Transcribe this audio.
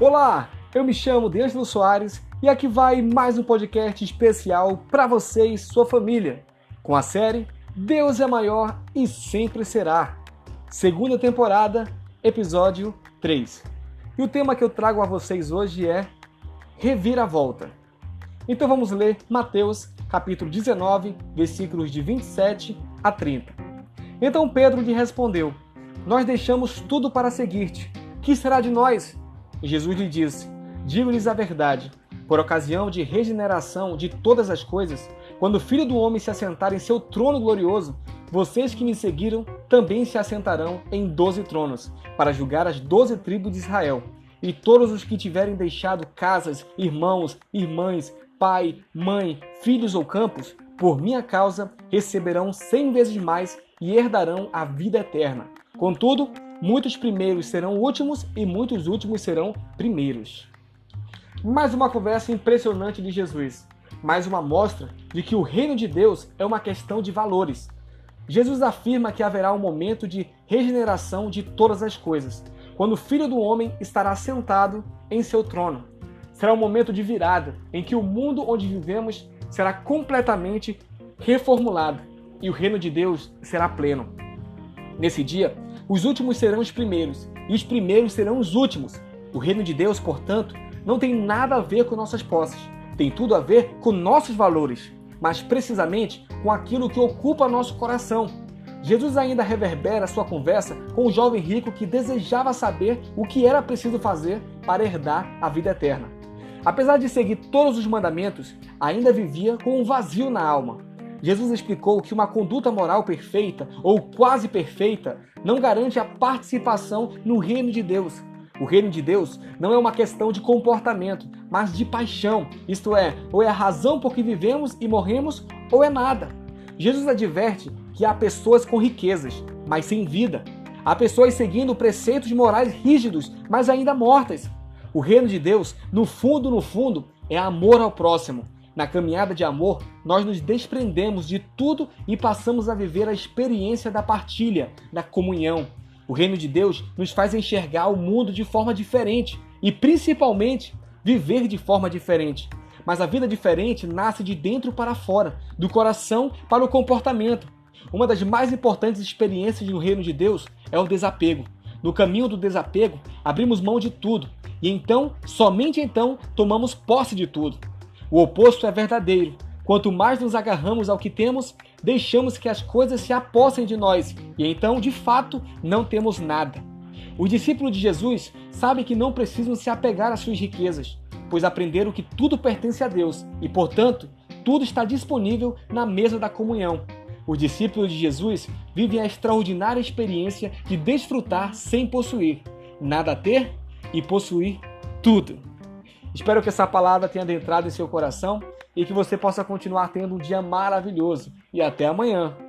Olá, eu me chamo D'Angelo Soares e aqui vai mais um podcast especial para você e sua família, com a série Deus é Maior e Sempre Será, segunda temporada, episódio 3. E o tema que eu trago a vocês hoje é Reviravolta. Então vamos ler Mateus capítulo 19, versículos de 27 a 30. Então Pedro lhe respondeu: Nós deixamos tudo para seguir-te. Que será de nós? Jesus lhe disse: Digo-lhes a verdade. Por ocasião de regeneração de todas as coisas, quando o Filho do Homem se assentar em seu trono glorioso, vocês que me seguiram também se assentarão em doze tronos, para julgar as doze tribos de Israel. E todos os que tiverem deixado casas, irmãos, irmãs, pai, mãe, filhos ou campos, por minha causa receberão cem vezes mais e herdarão a vida eterna. Contudo, muitos primeiros serão últimos e muitos últimos serão primeiros. Mais uma conversa impressionante de Jesus, mais uma mostra de que o reino de Deus é uma questão de valores. Jesus afirma que haverá um momento de regeneração de todas as coisas, quando o Filho do Homem estará sentado em seu trono. Será um momento de virada em que o mundo onde vivemos será completamente reformulado e o reino de Deus será pleno. Nesse dia, os últimos serão os primeiros e os primeiros serão os últimos. O reino de Deus, portanto, não tem nada a ver com nossas posses, tem tudo a ver com nossos valores, mas precisamente com aquilo que ocupa nosso coração. Jesus ainda reverbera sua conversa com o jovem rico que desejava saber o que era preciso fazer para herdar a vida eterna. Apesar de seguir todos os mandamentos, ainda vivia com um vazio na alma. Jesus explicou que uma conduta moral perfeita ou quase perfeita não garante a participação no reino de Deus. O reino de Deus não é uma questão de comportamento, mas de paixão. Isto é, ou é a razão por que vivemos e morremos, ou é nada. Jesus adverte que há pessoas com riquezas, mas sem vida. Há pessoas seguindo preceitos morais rígidos, mas ainda mortas. O reino de Deus, no fundo, no fundo, é amor ao próximo. Na caminhada de amor, nós nos desprendemos de tudo e passamos a viver a experiência da partilha, da comunhão. O reino de Deus nos faz enxergar o mundo de forma diferente e, principalmente, viver de forma diferente. Mas a vida diferente nasce de dentro para fora, do coração para o comportamento. Uma das mais importantes experiências no reino de Deus é o desapego. No caminho do desapego, abrimos mão de tudo e então, somente então, tomamos posse de tudo. O oposto é verdadeiro. Quanto mais nos agarramos ao que temos, deixamos que as coisas se apossem de nós e então, de fato, não temos nada. Os discípulos de Jesus sabem que não precisam se apegar às suas riquezas, pois aprenderam que tudo pertence a Deus e, portanto, tudo está disponível na mesa da comunhão. Os discípulos de Jesus vivem a extraordinária experiência de desfrutar sem possuir, nada ter e possuir tudo. Espero que essa palavra tenha adentrado em seu coração e que você possa continuar tendo um dia maravilhoso. E até amanhã!